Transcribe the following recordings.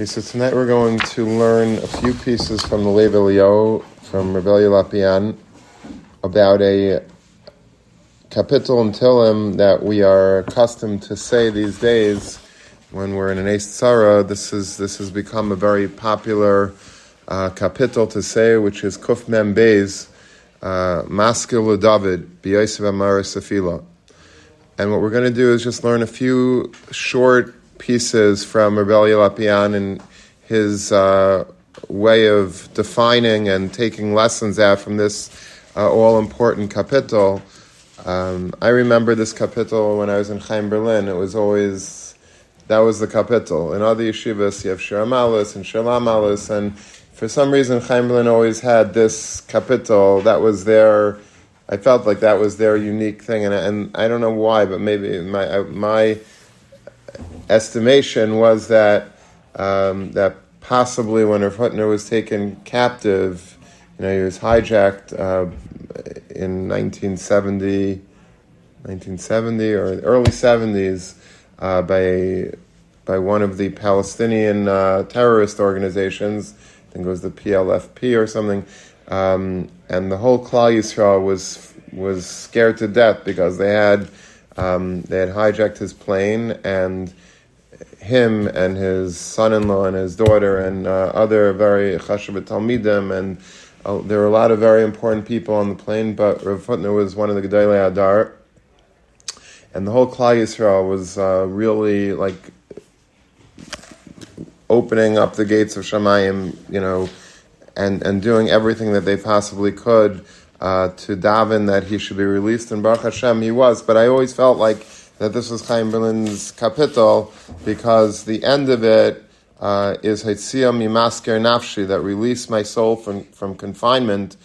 Okay, so tonight we're going to learn a few pieces from the Lev Eliyahu from Rebellia Lopian about a kapitel in Tilim that we are accustomed to say these days when we're in an Eis Tzara. This is this has become a very popular uh, kapitel to say, which is Kuf Mem Beis, uh, Maskil David, B'Yosef Amar Safila. And what we're going to do is just learn a few short pieces from Rebellia Lopian and his uh, way of defining and taking lessons out from this uh, all important kapitel. Um, I remember this kapitel when I was in Chaim Berlin. It was always that was the kapitel. In other yeshivas, you have Shiramalis and Shalamalis, and for some reason, Chaim Berlin always had this kapitel that was their. I felt like that was their unique thing, and, and I don't know why, but maybe my my estimation was that um, that possibly when Rav Hutner was taken captive, you know, he was hijacked uh, in 1970, 1970 or early 70s uh, by by one of the Palestinian uh, terrorist organizations. I think it was the PLFP or something. Um, and the whole Klal Yisrael was was scared to death because they had um, they had hijacked his plane and him and his son-in-law and his daughter and uh, other very chashav talmidim and uh, there were a lot of very important people on the plane, but Rav Hutner was one of the Gedolei Adar, and the whole Klal Yisrael was uh, really like opening up the gates of Shemayim, you know, and and doing everything that they possibly could uh, to daven that he should be released. And Baruch Hashem, he was. But I always felt like that this was Chaim Berlin's kapitel because the end of it uh, is Mimasker Nafshi, that release my soul from, from confinement.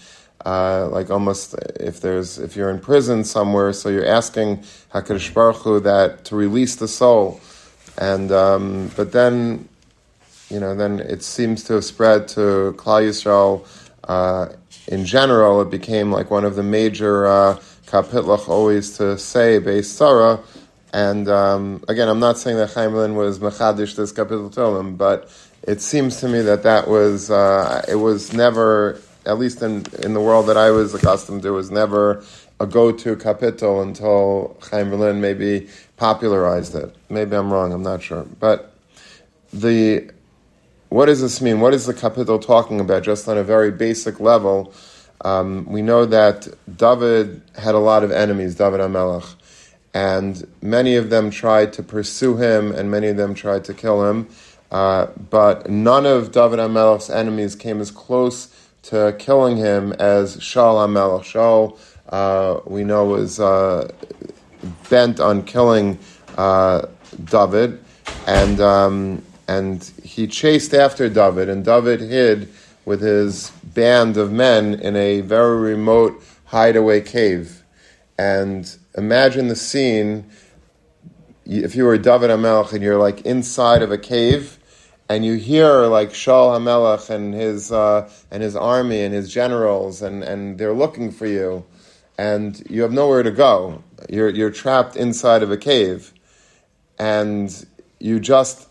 Uh, like almost if there's if you're in prison somewhere, so you're asking Hakadosh Baruch Hu that to release the soul, and um, but then, you know, then it seems to have spread to Klal Yisrael uh, in general. It became like one of the major uh, kapitlach always to say Beis Sarah and um, again, I'm not saying that Chaim Berlin was machadish this kapitel Tolim, but it seems to me that that was uh, it was never, at least in in the world that I was accustomed to, was never a go-to kapitel until Chaim Berlin maybe popularized it. Maybe I'm wrong. I'm not sure, but the what does this mean? What is the kapitel talking about? Just on a very basic level, um, we know that David had a lot of enemies. David HaMelech and many of them tried to pursue him, and many of them tried to kill him. Uh, but none of David HaMelech's enemies came as close to killing him as Shaul HaMelech. Shaul, uh, we know, was uh, bent on killing uh, David, and um, and he chased after David, and David hid with his band of men in a very remote hideaway cave, and imagine the scene if you were David HaMelech and you're like inside of a cave and you hear like Shaul HaMelech and his, uh, and his army and his generals and, and they're looking for you and you have nowhere to go. You're, you're trapped inside of a cave and you just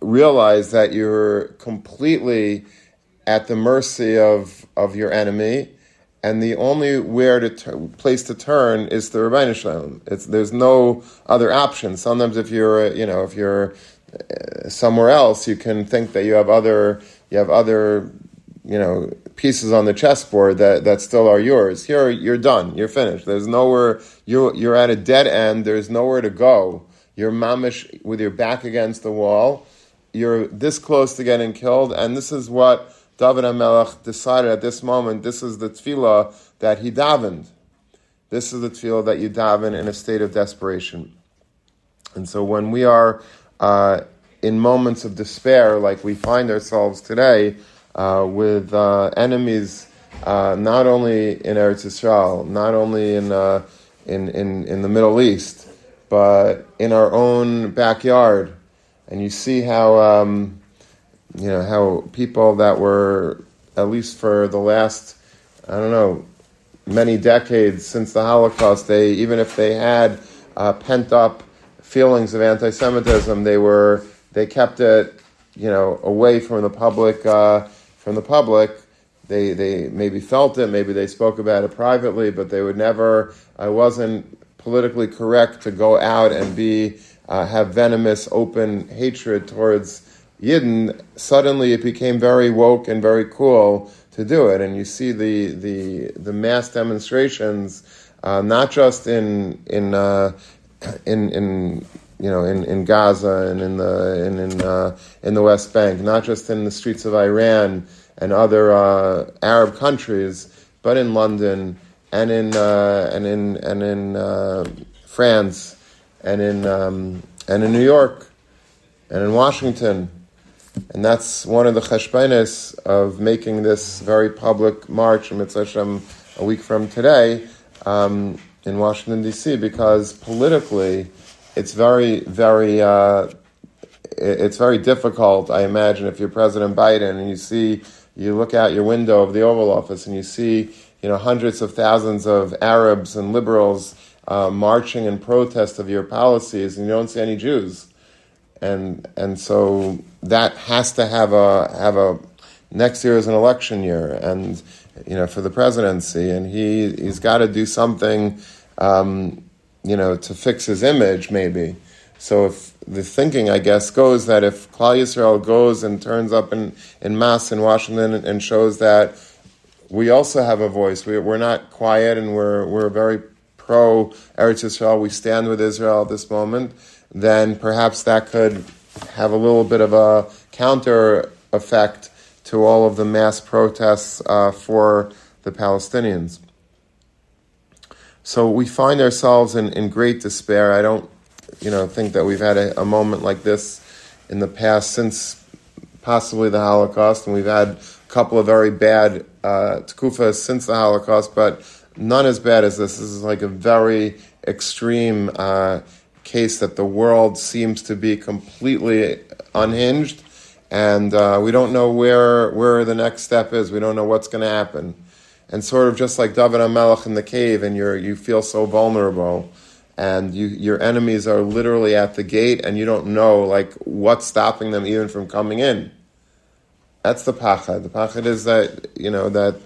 realize that you're completely at the mercy of, of your enemy and the only where to place to turn is the Rabbeinu Shalom. It's there's no other option. Sometimes if you're you know if you're uh, somewhere else, you can think that you have other you have other you know pieces on the chessboard that, that still are yours. Here you're done. You're finished. There's nowhere you you're at a dead end. There's nowhere to go. You're mamish with your back against the wall. You're this close to getting killed, and this is what David HaMelech decided at this moment, this is the tefillah that he davened. This is the tefillah that you daven in a state of desperation. And so when we are uh, in moments of despair, like we find ourselves today, uh, with uh, enemies uh, not only in Eretz Israel, not only in, uh, in, in, in the Middle East, but in our own backyard, and you see how um, you know, how people that were, at least for the last, I don't know, many decades since the Holocaust, they, even if they had uh, pent up feelings of anti Semitism, they were, they kept it you know, away from the public, uh, from the public. They, they maybe felt it, maybe they spoke about it privately, but they would never, I wasn't politically correct to go out and be, uh, have venomous, open hatred towards Yidden. Suddenly it became very woke and very cool to do it. And you see the, the, the mass demonstrations, uh, not just in, in, uh, in, in you know, in, in Gaza and in the in in, uh, in the West Bank, not just in the streets of Iran and other uh, Arab countries, but in London and in uh, and in and in uh, France and in um, and in New York and in Washington, and that's one of the cheshbenes of making this very public march Mitzvah a week from today um, in Washington D.C. because politically it's very, very, uh, it's very difficult. I imagine if you're President Biden and you see, you look out your window of the Oval Office and you see, you know, hundreds of thousands of Arabs and liberals uh, marching in protest of your policies, and you don't see any Jews, and and so that has to have a have a next year is an election year, and you know for the presidency, and he he's got to do something. Um, you know, to fix his image, maybe. So if the thinking, I guess, goes that if Klal Yisrael goes and turns up in, in mass in Washington and shows that we also have a voice, we, we're not quiet and we're, we're very pro Eretz Yisrael, we stand with Israel at this moment, then perhaps that could have a little bit of a counter effect to all of the mass protests uh, for the Palestinians. So we find ourselves in, in great despair. I don't, you know, think that we've had a, a moment like this in the past since possibly the Holocaust, and we've had a couple of very bad uh, since the Holocaust, but none as bad as this. This is like a very extreme uh, case that the world seems to be completely unhinged, and uh, we don't know where where the next step is. We don't know what's going to happen and sort of just like David HaMelech in the cave, and you you feel so vulnerable, and you, your enemies are literally at the gate, and you don't know like what's stopping them even from coming in. That's the pachad. The pachad is that you know that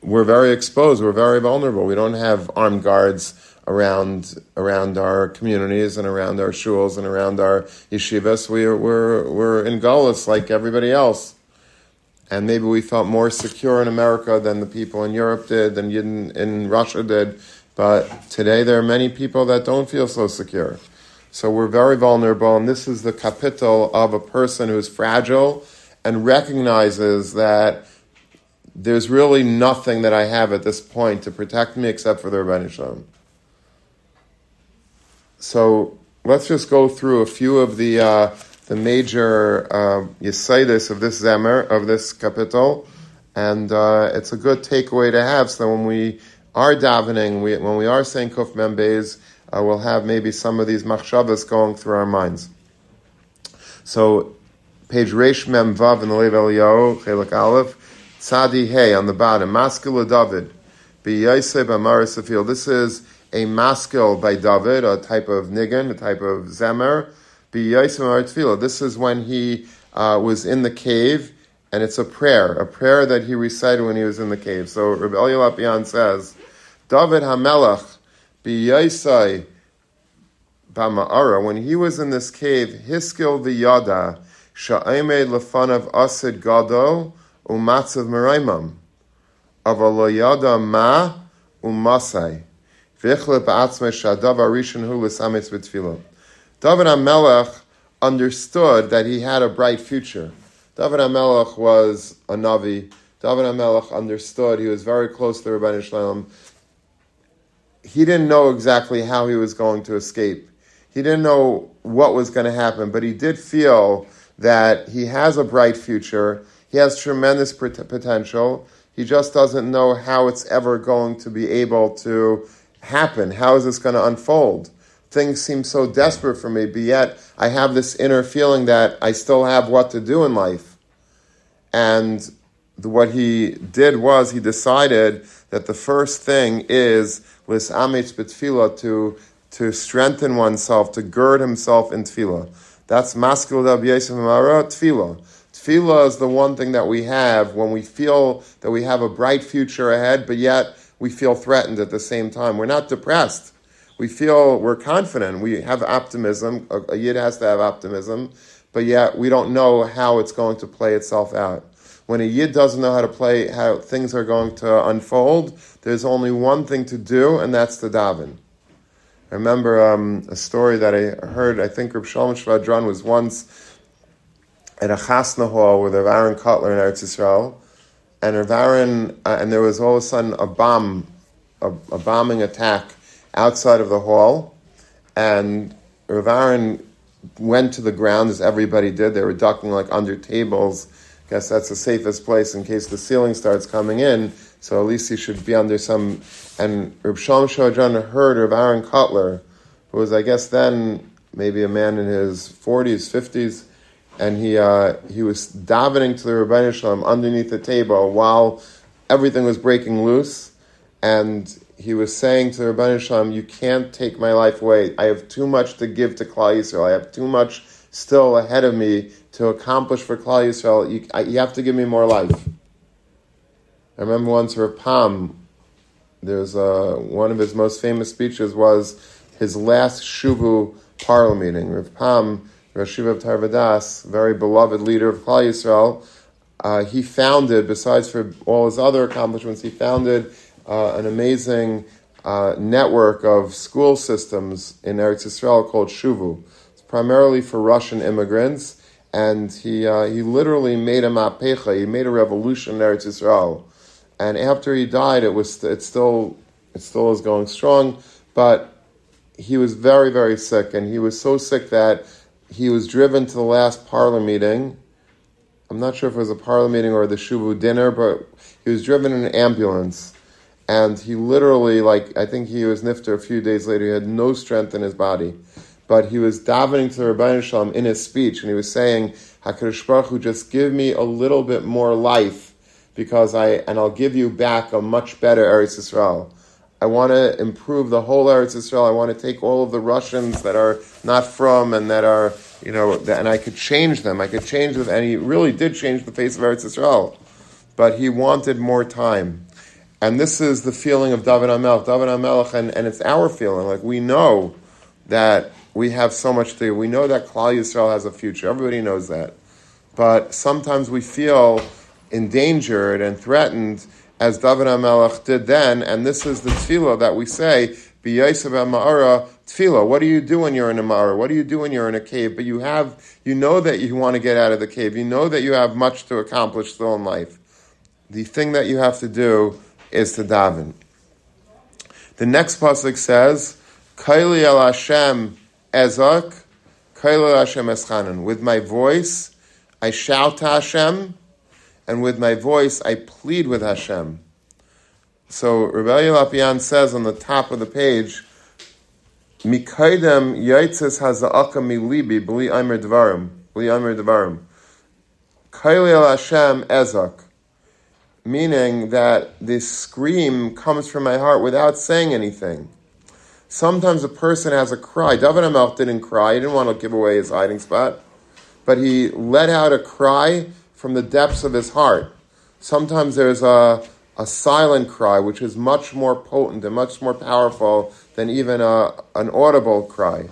we're very exposed, we're very vulnerable. We don't have armed guards around around our communities and around our shuls and around our yeshivas. We're we're we're in gullus like everybody else and maybe we felt more secure in America than the people in Europe did, than in, in Russia did. But today there are many people that don't feel so secure. So we're very vulnerable, and this is the capital of a person who's fragile and recognizes that there's really nothing that I have at this point to protect me except for the Rebbeinu Shalom. So let's just go through a few of the uh, the major uh, of this zemer of this capital, and uh, it's a good takeaway to have. So when we are davening, we, when we are saying kuf membeis, uh, we'll have maybe some of these machshavas going through our minds. So page Reish Mem Vav in the Lev Eliyahu Chelik Aleph Tzadi Hey on the bottom Maskil David B'Yosef Amaris This is a maskil by David, a type of nigan, a type of zemer this is when he uh, was in the cave, and it's a prayer, a prayer that he recited when he was in the cave. So Rabbi Eliyah Lopian says, David Hamelach b'yaisai b'ma'ara, when he was in this cave, hiskil v'yada, sha'emed lefanav asid gado umatzav meraimam, avaloyada ma umasai, David HaMelech understood that he had a bright future. David HaMelech was a Navi. David HaMelech understood. He was very close to the Rebbeinu Shalom. He didn't know exactly how he was going to escape. He didn't know what was going to happen, but he did feel that he has a bright future. He has tremendous potential. He just doesn't know how it's ever going to be able to happen. How is this going to unfold? things seem so desperate for me, but yet I have this inner feeling that I still have what to do in life. And what he did was he decided that the first thing is to to strengthen oneself, to gird himself in tefillah. That's maskil da mara tefillah. Tefillah is the one thing that we have when we feel that we have a bright future ahead, but yet we feel threatened at the same time. We're not depressed. We feel we're confident. We have optimism. A, yid has to have optimism, but yet we don't know how it's going to play itself out. When a yid doesn't know how to play, how things are going to unfold, there's only one thing to do, and that's to daven. I remember um, a story that I heard. I think Reb Shalom Schwadron was once at a chasna hall with Rav Aaron Kotler in Eretz Yisrael, and Rav Aaron, uh, and there was all of a sudden a bomb, a, a bombing attack outside of the hall, and Rav Aaron went to the ground as everybody did. They were ducking like under tables. I guess that's the safest place in case the ceiling starts coming in. So at least he should be under some. And Reb Shalom Schwadron heard of Aaron Kotler, who was, I guess, then maybe a man in his 40s, 50s, and he uh, he was davening to the Rebbeinu Shalom underneath the table while everything was breaking loose, and he was saying to the Rebbeinu Shalom, "You can't take my life away. I have too much to give to Klal Yisrael. I have too much still ahead of me to accomplish for Klal Yisrael. You, I, you have to give me more life." I remember once Rav Pam, there's uh, one of his most famous speeches was his last Shuvu parlor meeting. Rav Rashiv of Torah Vodaas, very beloved leader of Klal Yisrael, uh, he founded, besides for all his other accomplishments, he founded uh, an amazing uh, network of school systems in Eretz Yisrael called Shuvu. It's primarily for Russian immigrants, and he uh, he literally made a mapecha, he made a revolution in Eretz Yisrael and after he died, it was it still it still is going strong, but he was very very sick, and he was so sick that he was driven to the last parlor meeting. I'm not sure if it was a parlor meeting or the shuvu dinner, but he was driven in an ambulance, and he literally like I think he was nifter a few days later. He had no strength in his body, but he was davening to the Rebbeinu Shalom in his speech, and he was saying, "Hakadosh Baruch Hu, just give me a little bit more life." because I and I'll give you back a much better Eretz Yisrael. I want to improve the whole Eretz Yisrael. I want to take all of the Russians that are not from and that are, you know, and I could change them. I could change them, and he really did change the face of Eretz Yisrael. But he wanted more time. And this is the feeling of David HaMelech. David HaMelech, and, and it's our feeling. Like, we know that we have so much to do. We know that Klal Yisrael has a future. Everybody knows that. But sometimes we feel endangered and threatened as David HaMelech did then, and this is the tefillah that we say, B'yaisav ma'ara tefillah. What do you do when you're in a ma'ara? What do you do when you're in a cave? But you have, you know that you want to get out of the cave. You know that you have much to accomplish still in life. The thing that you have to do is to daven. The next pasuk says, Kaili el Hashem ezak, Kaili Hashem eschanan. With my voice, I shout to Hashem, and with my voice I plead with Hashem. So Rebbe Lopian says on the top of the page, Mikaidem yaitzes haza'aka milibi b'li aimer dvarim, b'li aimer dvarim. Kaili el Hashem ezak. Meaning that this scream comes from my heart without saying anything. Sometimes a person has a cry. David HaMelech didn't cry. He didn't want to give away his hiding spot. But he let out a cry from the depths of his heart. Sometimes there's a, a silent cry, which is much more potent and much more powerful than even a, an audible cry.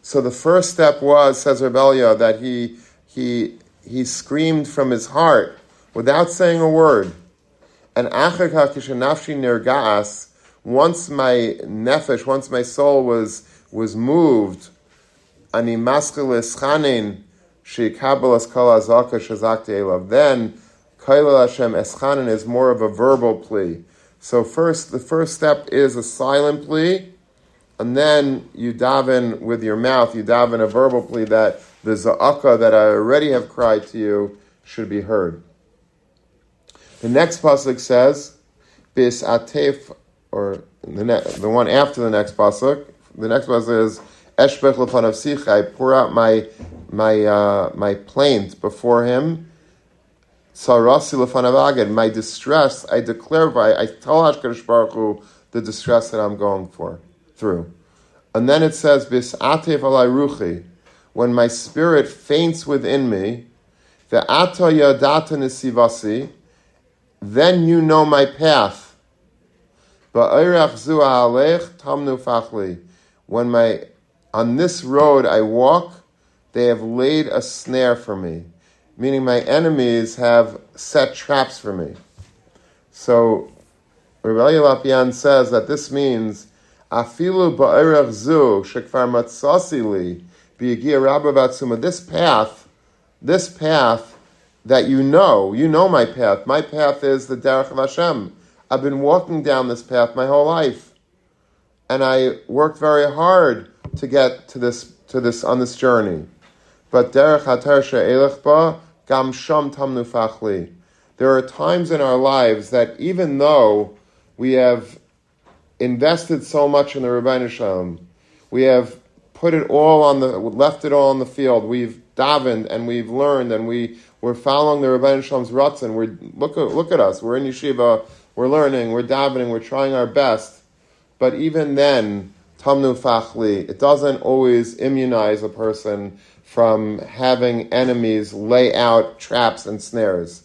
So the first step was, says Rebellia, that he, he, he screamed from his heart without saying a word. And nafshi nirgas, once my nefesh, once my soul was, was moved, ani maskilis chanin, Sheikabelas kol azaka shazakti elav. Then kailal Hashem eschanan is more of a verbal plea. So first, the first step is a silent plea, and then you daven with your mouth. You daven a verbal plea that the za'aka that I already have cried to you should be heard. The next pasuk says, "Bis atef," or the, ne- the one after the next pasuk. The next pasuk is, "Eshbech lefanav sicha." I pour out my my uh, my plaint before him. Sarasi lefanavaged, my distress, I declare by I tell Hakadosh Baruch Hu the distress that I'm going for through. And then it says, Bis atev ruchi. when my spirit faints within me, the ata yadata then you know my path. When my on this road I walk, they have laid a snare for me, meaning my enemies have set traps for me. So Rabbi Lopian says that this means afilu ba'erach zu shekvar matzasili b'yagia rabba batsuma. This path, this path that you know, you know my path. My path is the derech of Hashem. I've been walking down this path my whole life, and I worked very hard to get to this to this on this journey. But derech gam sham tamnu fachli. There are times in our lives that even though we have invested so much in the Rebbeinu Shalom, we have put it all on the, left it all on the field. We've davened and we've learned and we we're following the Rebbeinu Shalom's rutzin. We're look at look at us. We're in yeshiva. We're learning. We're davening. We're trying our best. But even then, tamnu fachli, it doesn't always immunize a person from having enemies lay out traps and snares.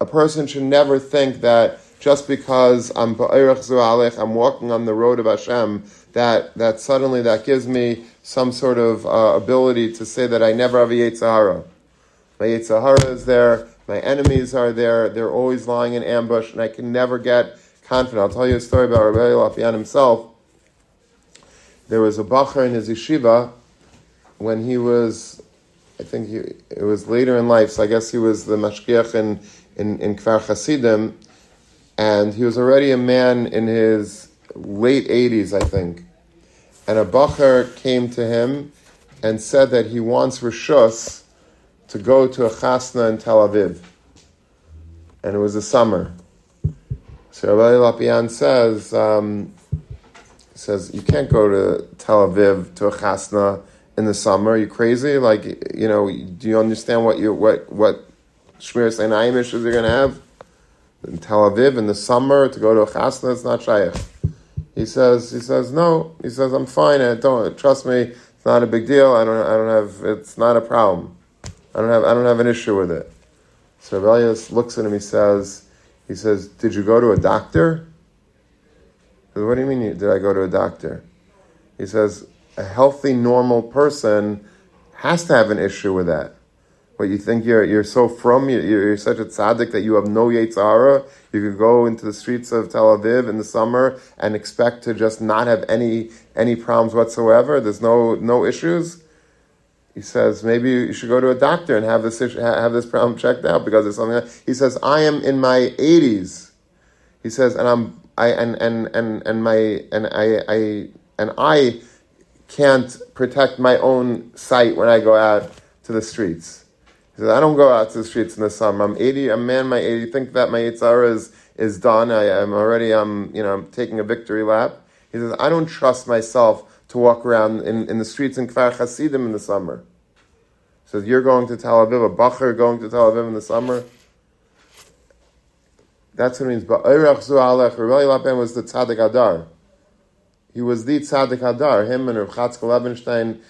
A person should never think that just because I'm I'm walking on the road of Hashem, that, that suddenly that gives me some sort of uh, ability to say that I never have a Yetzirah. My Yetzirah is there, my enemies are there, they're always lying in ambush, and I can never get confident. I'll tell you a story about Rabbi Lafian himself. There was a Bacher in his yeshiva when he was, I think he, it was later in life, so I guess he was the mashgiach in, in, in Kfar Hasidim, and he was already a man in his late 80s, I think. And a Bacher came to him and said that he wants Rishus to go to a chasna in Tel Aviv. And it was the summer. So Rabbi Lopian says, um, says, you can't go to Tel Aviv to a chasna in the summer. Are you crazy? Like, you know, do you understand what you what what Shmiras Einayim issues you're going to have? in Tel Aviv in the summer to go to a chasna, it's not shaykh. He says, he says, no. He says, I'm fine. I don't trust me. It's not a big deal. I don't, I don't have. It's not a problem. I don't have, I don't have an issue with it. So Rebellius looks at him. He says, he says, did you go to a doctor? Says, what do you mean? Did I go to a doctor? He says, a healthy, normal person has to have an issue with that. But you think you're you're so from you're, you're such a tzaddik that you have no Yetzirah. You could go into the streets of Tel Aviv in the summer and expect to just not have any any problems whatsoever. There's no no issues. He says maybe you should go to a doctor and have this issue, have this problem checked out because there's something. He says I am in my 80s. He says and I'm I and and and and my and I I and I can't protect my own sight when I go out to the streets. He says, I don't go out to the streets in the summer. I'm 80, I'm man my 80. Think that my Yitzhara is, is done. I, am already, I'm, you know, I'm taking a victory lap. He says, I don't trust myself to walk around in, in the streets in Kfar Hasidim in the summer. Says, you're going to Tel Aviv, a Bacher going to Tel Aviv in the summer. That's what it means. Ba'irach zu alech. Rabbi Lapan was the Tzaddik Adar. He was the Tzaddik Adar. Him and Rav Chatzkel Levenstein,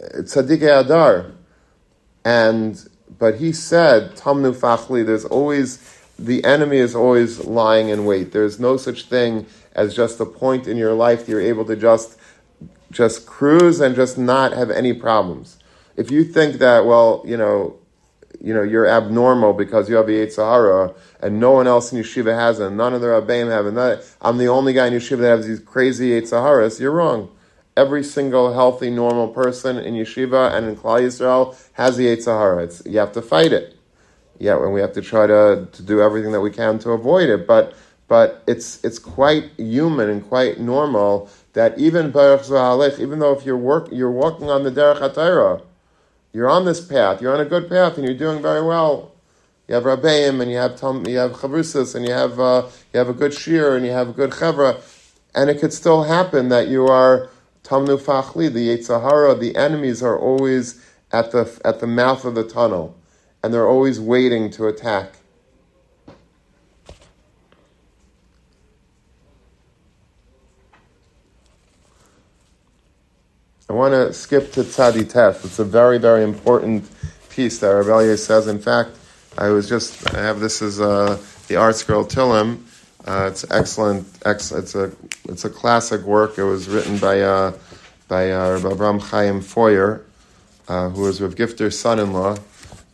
uh, Tzaddik Adar. And but he said, Tamnu Fachli, there's always the enemy is always lying in wait. There's no such thing as just a point in your life that you're able to just just cruise and just not have any problems. If you think that, well, you know, you know, you're abnormal because you have a Sahara and no one else in yeshiva has it, and none of the Rabbeim have it. I'm the only guy in yeshiva that has these crazy Saharas. You're wrong every single healthy, normal person in yeshiva and in Klal Yisrael has the Yitzhahara. It's, you have to fight it. Yeah, and we have to try to, to do everything that we can to avoid it. But but it's it's quite human and quite normal that even even though if you're work you're walking on the Derech HaTorah, you're on this path, you're on a good path, and you're doing very well. You have Rabbeim, and you have you have Chavrusas, and you have uh, you have a good shir, and you have a good chevra, and it could still happen that you are Tamnu Fachli, the Yetzahara, the enemies are always at the, at the mouth of the tunnel, and they're always waiting to attack. I want to skip to Tzadi Tef. It's a very, very important piece that Rebellion says. In fact, I was just, I have this as uh, the ArtScroll Tillim. Uh, it's excellent. Ex, it's a it's a classic work. It was written by uh, by uh, Rabbi Abraham Chaim Feuer, uh, who was Rav Gifter's son-in-law,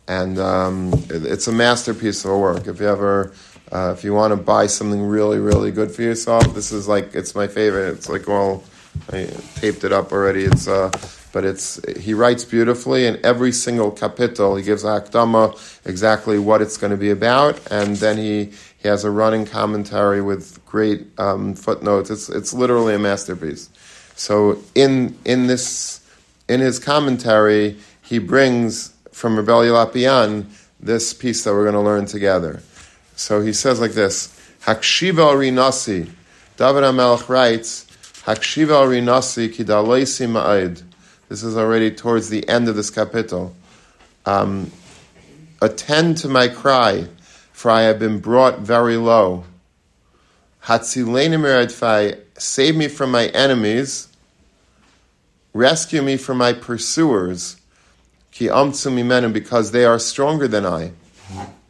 and um, it, it's a masterpiece of a work. If you ever uh, if you want to buy something really really good for yourself, this is like it's my favorite. It's like all I taped it up already. It's uh, but it's he writes beautifully in every single capital. He gives a hakdama exactly what it's going to be about, and then he he has a running commentary with great um, footnotes. It's it's literally a masterpiece. So in in this in his commentary, he brings from Rebelli Lopian this piece that we're going to learn together. So he says like this: Hakshiva rinasi. David Hamelech writes, Hakshiva rinasi kidaloisi ma'id. This is already towards the end of this capital. Um, attend to my cry for I have been brought very low. Hatzileni save me from my enemies, rescue me from my pursuers, ki amtsu because they are stronger than I.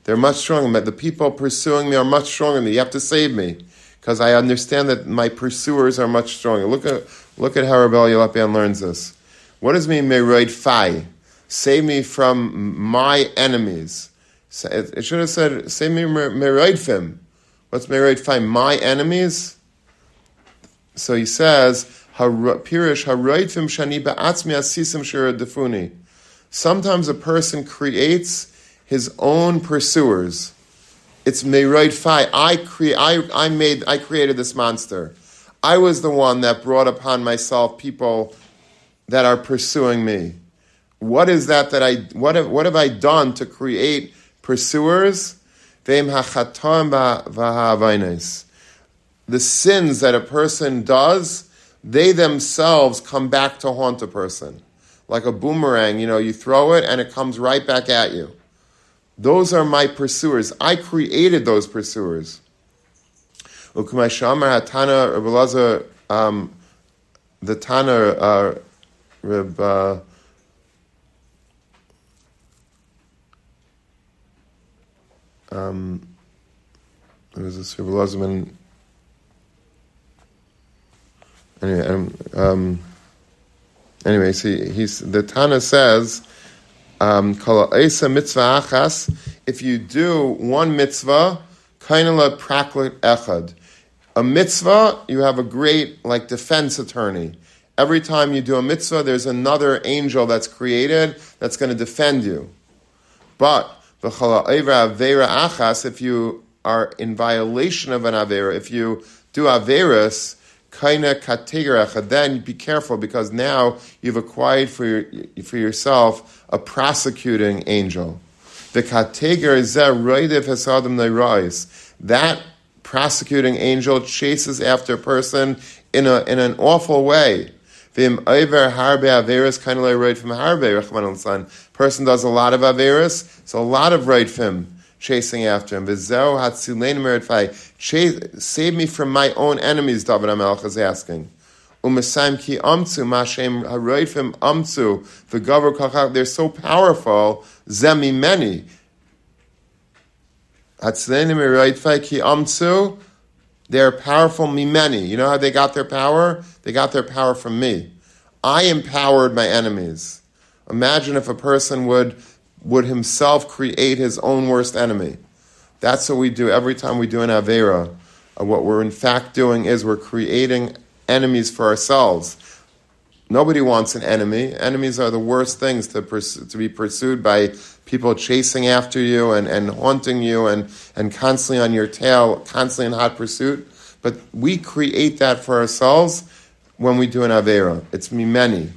They're much stronger. The people pursuing me are much stronger than me. You have to save me, because I understand that my pursuers are much stronger. Look at look at how Rabbi Yelapian learns this. What does mean meroid fai? Save me from my enemies. It should have said, say Meraidfim. What's Meraidfim? My enemies? So he says, Shani Ba'atzmi Asisim. Sometimes a person creates his own pursuers. It's Meraid Fai. I, cre- I, I, made, I created this monster. I was the one that brought upon myself people that are pursuing me. What is that that I, what have, what have I done to create pursuers, the sins that a person does, they themselves come back to haunt a person. Like a boomerang, you know, you throw it and it comes right back at you. Those are my pursuers. I created those pursuers. Hatana um, the Tana uh, uh, um, there was Anyway, um, um, anyway, see, he's the Tana says, um. If you do one mitzvah, kainala echad. A mitzvah, you have a great like defense attorney. Every time you do a mitzvah, there's another angel that's created that's going to defend you. But if you are in violation of an avera, if you do averas, then be careful because now you've acquired for, your, for yourself a prosecuting angel. The that prosecuting angel chases after a person in, a, in an awful way. Vim over harbe averis kind of right from harbe son. Person does a lot of averis, so a lot of right from chasing after him. Meritfai. Save me from my own enemies. David HaMelech is asking. They're so powerful. Zemi many. They're powerful me many. You know how they got their power? They got their power from me. I empowered my enemies. Imagine if a person would, would himself create his own worst enemy. That's what we do every time we do an Avera. Uh, what we're in fact doing is we're creating enemies for ourselves. Nobody wants an enemy. Enemies are the worst things to, pursue, to be pursued by people chasing after you and, and haunting you and, and constantly on your tail, constantly in hot pursuit. But we create that for ourselves when we do an Avera. It's mimeni.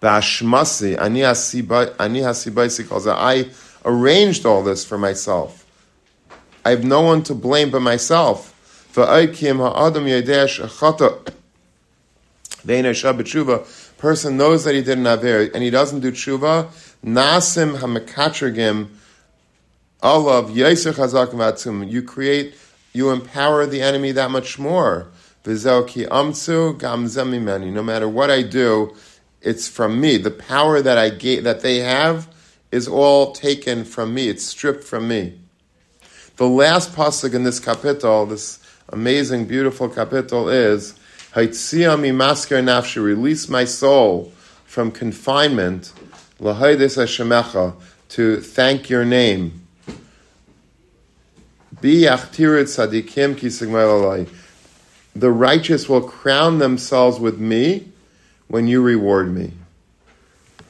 Bashmasi, ani hasibaisi calls I arranged all this for myself. I have no one to blame but myself. Person knows that he did an aver and he doesn't do tshuva. Nasim hamakatrigim alav yaiser chazak vatzum. You create, you empower the enemy that much more. V'zel ki amtzu gam zemimeni. No matter what I do, it's from me. The power that I gave, that they have is all taken from me. It's stripped from me. The last pasuk in this kapitel, this amazing, beautiful kapitel, is Haitzia mi masker nafshi, release my soul from confinement, lahaydis Hashemecha, to thank your name. The righteous will crown themselves with me when you reward me.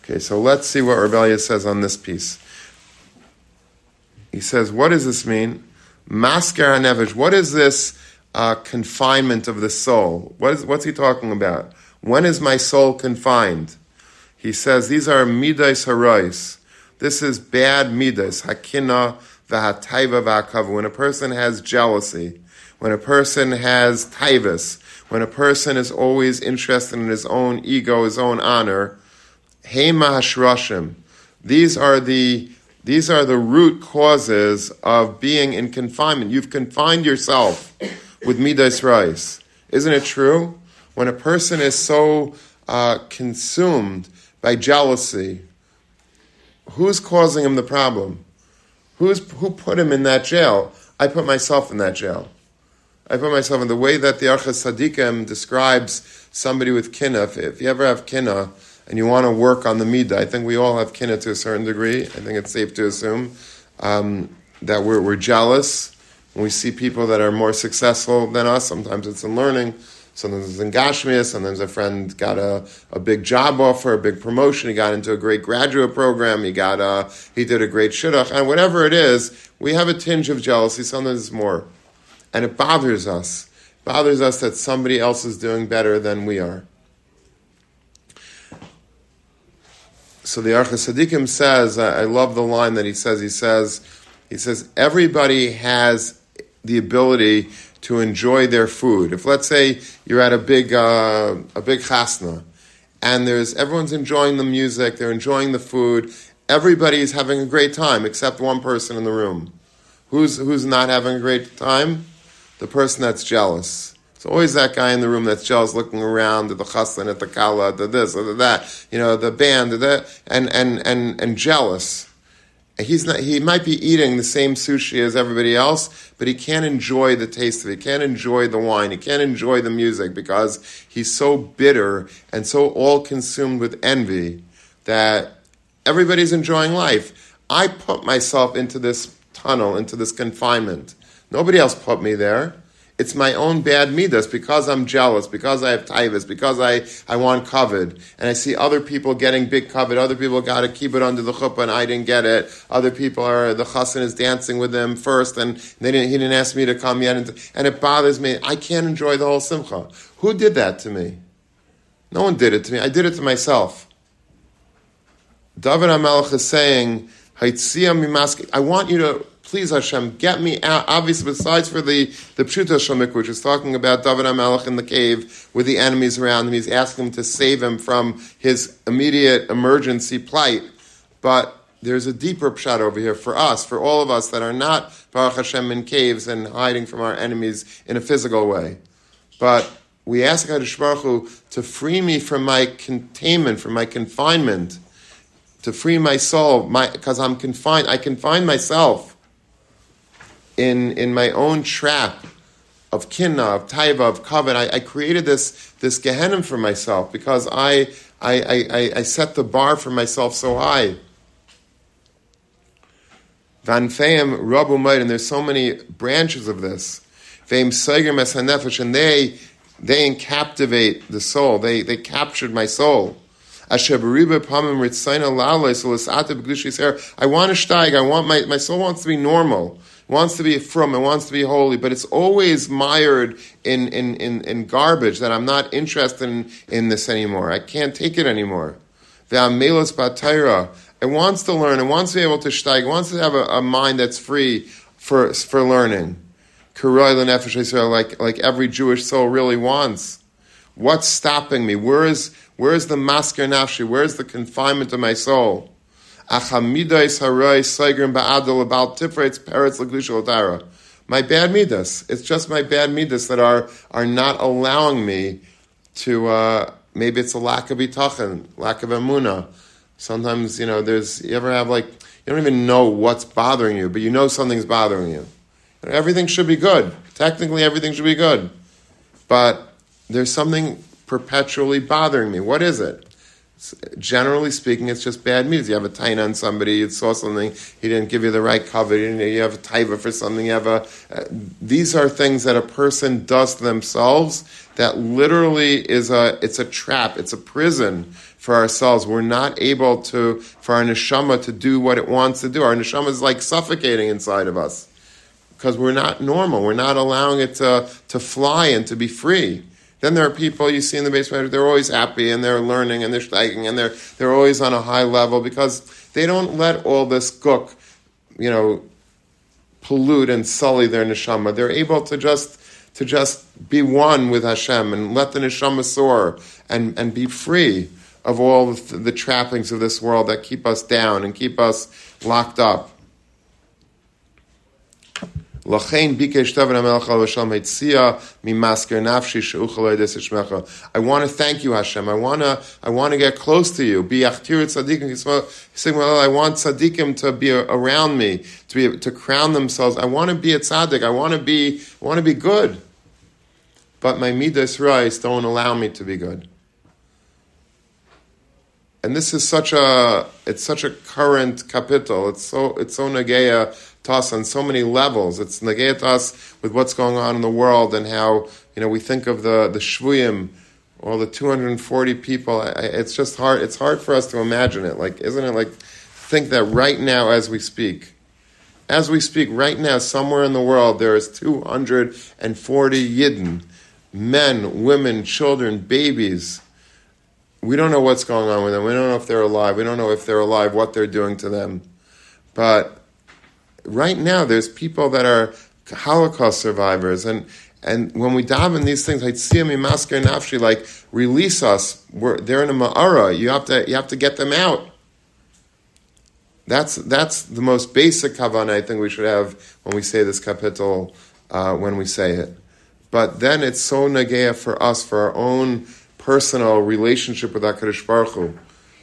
Okay, so let's see what Rebellia says on this piece. He says, what does this mean? Masker HaNefesh, what is this uh, confinement of the soul? What is, what's he talking about? When is my soul confined? He says, these are midas harais. This is bad midas, hakina, v'hataiva v'akav. When a person has jealousy, when a person has taivas, when a person is always interested in his own ego, his own honor, hema hashrashim. These are the these are the root causes of being in confinement. You've confined yourself with midas rice. Isn't it true? When a person is so uh, consumed by jealousy, who's causing him the problem? Who's, who put him in that jail? I put myself in that jail. I put myself in the way that the Archas Sadikim describes somebody with kina. If, if you ever have kina, and you want to work on the midah, I think we all have kinna to a certain degree. I think it's safe to assume um, that we're, we're jealous when we see people that are more successful than us. Sometimes it's in learning, sometimes it's in gashmias, sometimes a friend got a, a big job offer, a big promotion, he got into a great graduate program, he got a, he did a great shidduch, and whatever it is, we have a tinge of jealousy, sometimes it's more. And it bothers us. It bothers us that somebody else is doing better than we are. So the Archas Sadikim says, I love the line that he says. He says, he says everybody has the ability to enjoy their food. If let's say you're at a big uh, a big chasna, and there's everyone's enjoying the music, they're enjoying the food, everybody's having a great time except one person in the room. Who's who's not having a great time? The person that's jealous. Always that guy in the room that's jealous, looking around at the chassan, at the kala, the this, the that, you know, the band, the and and and and jealous. He's not. He might be eating the same sushi as everybody else, but he can't enjoy the taste of it. He can't enjoy the wine. He can't enjoy the music because he's so bitter and so all consumed with envy that everybody's enjoying life. I put myself into this tunnel, into this confinement. Nobody else put me there. It's my own bad midas because I'm jealous, because I have tivus, because I, I want covet, and I see other people getting big covet. Other people got keep it under the chuppah, and I didn't get it. Other people are the chassan is dancing with them first, and they didn't, he didn't ask me to come yet, and, and it bothers me. I can't enjoy the whole simcha. Who did that to me? No one did it to me. I did it to myself. David Hamelech is saying, I want you to please Hashem, get me out. Obviously, besides for the, the Pshuta Shemik, which is talking about David HaMelech in the cave with the enemies around him, he's asking him to save him from his immediate emergency plight. But there's a deeper pshat over here for us, for all of us that are not Baruch Hashem in caves and hiding from our enemies in a physical way. But we ask HaKadosh Baruch Hu to free me from my containment, from my confinement, to free my soul, because I'm confined. I confine myself in, in my own trap of kinna, of taiva, of covet. I, I, created this, this Gehenna for myself because I, I, I, I set the bar for myself so high. Van Feim Rabu Might, and there's so many branches of this. Feim Seiger Mes and they they captivate the soul. They they captured my soul. I want to steig. I want my, my soul wants to be normal wants to be from, it wants to be holy, but it's always mired in, in, in, in garbage that I'm not interested in, in this anymore. I can't take it anymore. The Bataira, it wants to learn, it wants to be able to steig, it wants to have a, a mind that's free for, for learning. Like, like every Jewish soul really wants. What's stopping me? Where is, where is the masker nafshi? Where is the confinement of my soul? Achamidas about my bad midas. It's just my bad midas that are are not allowing me to. Uh, maybe it's a lack of bitachon, lack of emuna. Sometimes you know, there's you ever have like you don't even know what's bothering you, but you know something's bothering you. Everything should be good. Technically, everything should be good, but there's something perpetually bothering me. What is it? Generally speaking, it's just bad news. You have a taina on somebody, you saw something, he didn't give you the right cover, you have a taiva for something, you have a. Uh, these are things that a person does to themselves that literally is a, it's a trap, it's a prison for ourselves. We're not able to, for our neshama to do what it wants to do. Our neshama is like suffocating inside of us because we're not normal. We're not allowing it to, to fly and to be free. Then there are people you see in the basement, they're always happy and they're learning and they're steiking and they're, they're always on a high level because they don't let all this gook, you know, pollute and sully their neshama. They're able to just to just be one with Hashem and let the neshama soar and, and be free of all the, the trappings of this world that keep us down and keep us locked up. Lachain bikesh David HaMelech al Hashem Heitzia mimasker nafshi sheuchal edes ishmecha. I want to thank you, Hashem. I want to, I want to get close to you. I want tzaddikim to be around me, to be to crown themselves. I want to be a tzaddik. I want to be, I want to be good. But my midas ra'os don't allow me to be good. And this is such a, it's such a current kapitel. It's so, it's so nageya to us on so many levels. It's negate us with what's going on in the world and how you know we think of the the shvuyim, all the 240 people. It's just hard. It's hard for us to imagine it. Like, isn't it like think that right now as we speak, as we speak right now, somewhere in the world there is 240 yidden, men, women, children, babies. We don't know what's going on with them. We don't know if they're alive. We don't know if they're alive, what they're doing to them. But right now there's people that are Holocaust survivors, and and when we daven these things, like siyami masker nafshi, like release us. We're, they're in a ma'ara. You have to you have to get them out. That's that's the most basic kavanah I think we should have when we say this kapitel, uh, when we say it. But then it's so nageya for us for our own personal relationship with Hakadosh Baruch Hu,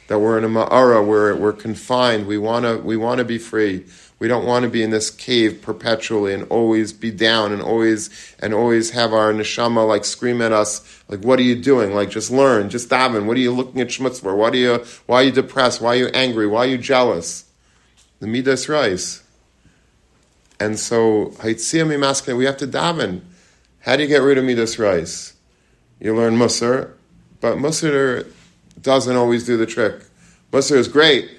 that we're in a ma'ara, where we're confined. We wanna we wanna be free. We don't want to be in this cave perpetually and always be down and always and always have our neshama like scream at us like, "What are you doing? Like, just learn, just daven. What are you looking at schmutz for? Why are you why are you depressed? Why are you angry? Why are you jealous?" The midas ra'os. And so haitzia mimaskeh, we have to daven. How do you get rid of midas ra'os? You learn musar, but musar doesn't always do the trick. Musar is great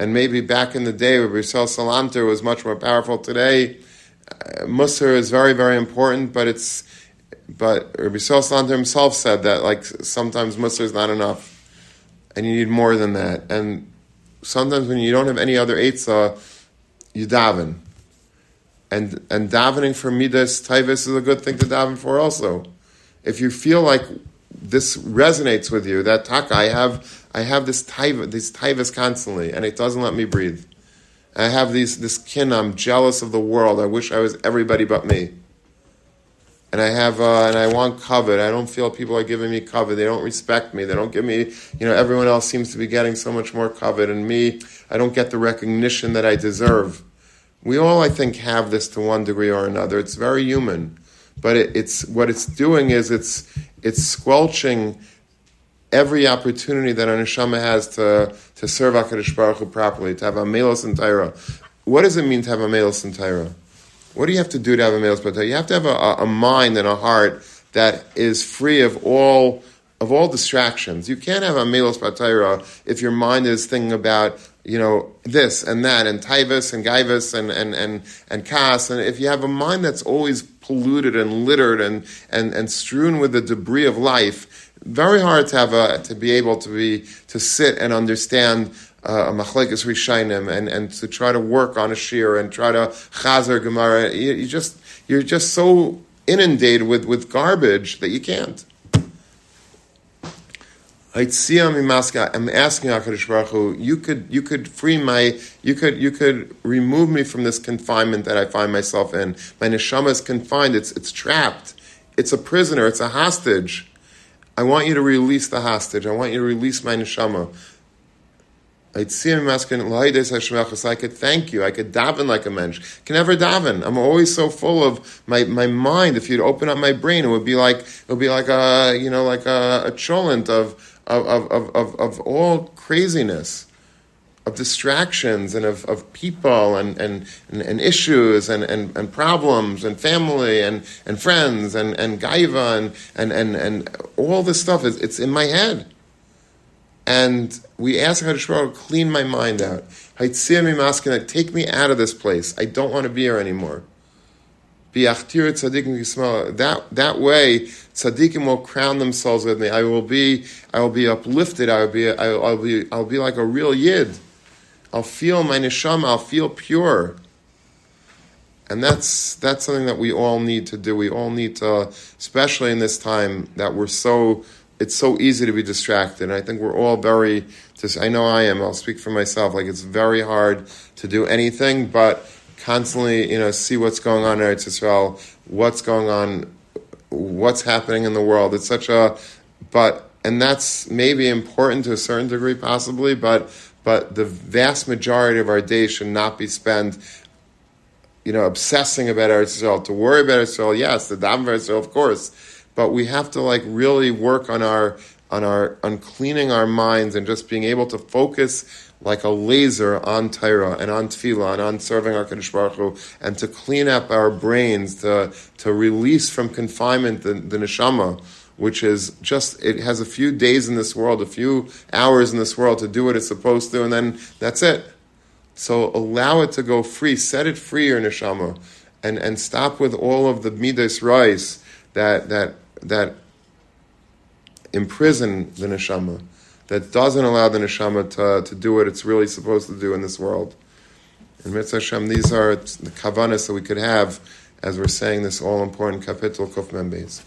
and maybe back in the day where Rizal Salanter was much more powerful today, uh, is very, very important, but it's but Rabbi Salanter himself said that like sometimes Musar is not enough, and you need more than that. And sometimes when you don't have any other eitzah, you daven. And and davening for midas taivas is a good thing to daven for also. If you feel like this resonates with you, that taka, I have I have this taiva, these taivas constantly, and it doesn't let me breathe. I have these this kin. I'm jealous of the world. I wish I was everybody but me. And I have uh, and I want covet. I don't feel people are giving me covet. They don't respect me. They don't give me. You know, everyone else seems to be getting so much more covet, and me, I don't get the recognition that I deserve. We all, I think, have this to one degree or another. It's very human, but it, it's what it's doing is it's it's squelching every opportunity that an neshama has to, to serve HaKadosh Baruch Hu properly, to have a melos and Torah. What does it mean to have a melos and Torah? What do you have to do to have a melos and Torah? You have to have a, a mind and a heart that is free of all of all distractions. You can't have a melos Torah if your mind is thinking about you know this and that and taivas and gaivas and and and and kas and if you have a mind that's always polluted and littered and and and strewn with the debris of life very hard to have a, to be able to be to sit and understand uh, a machlekes rishainim and and to try to work on a shir and try to chazer gemara. You, you just you're just so inundated with with garbage that you can't. I'm asking Hakadosh Baruch Hu, you could you could free my you could you could remove me from this confinement that I find myself in. My neshama is confined. It's it's trapped. It's a prisoner. It's a hostage. I want you to release the hostage. I want you to release my neshama. I'd see him asking, I could thank you. I could daven like a mensch. Can never daven. I'm always so full of my, my mind. If you'd open up my brain, it would be like it would be like a you know like a, a cholent of of, of, of, of all craziness, of distractions and of, of people and, and, and, and issues and, and, and problems and family and, and friends and, and gaiva and, and, and, and all this stuff is it's in my head. And we ask HaKadosh to clean my mind out. Take me out of this place. I don't want to be here anymore. That that way, tzaddikim will crown themselves with me. I will be, I will be uplifted. I will be, I will, I'll be, I'll be like a real yid. I'll feel my neshama. I'll feel pure. And that's that's something that we all need to do. We all need to, especially in this time that we're so it's so easy to be distracted. And I think we're all very, just, I know I am, I'll speak for myself, like it's very hard to do anything but constantly, you know, see what's going on in Eretz Israel, what's going on, what's happening in the world. It's such a, but, and that's maybe important to a certain degree possibly, but, but the vast majority of our day should not be spent you know, obsessing about Eretz Israel, to worry about Eretz Israel, yes, the daven Eretz Israel, of course, but we have to like really work on our on our on cleaning our minds and just being able to focus like a laser on Torah and on Tefillah and on serving our Kadosh Baruch Hu, and to clean up our brains, to, to release from confinement the, the neshama, which is just, it has a few days in this world, a few hours in this world to do what it's supposed to, and then that's it. So allow it to go free, set it free, your neshama, and, and stop with all of the midas ra'os that, that that imprison the neshama, that doesn't allow the neshama to, to do what it's really supposed to do in this world. And Mitzvah Hashem, these are the kavanas that we could have as we're saying this all important kapitel Kuf Mem Beis.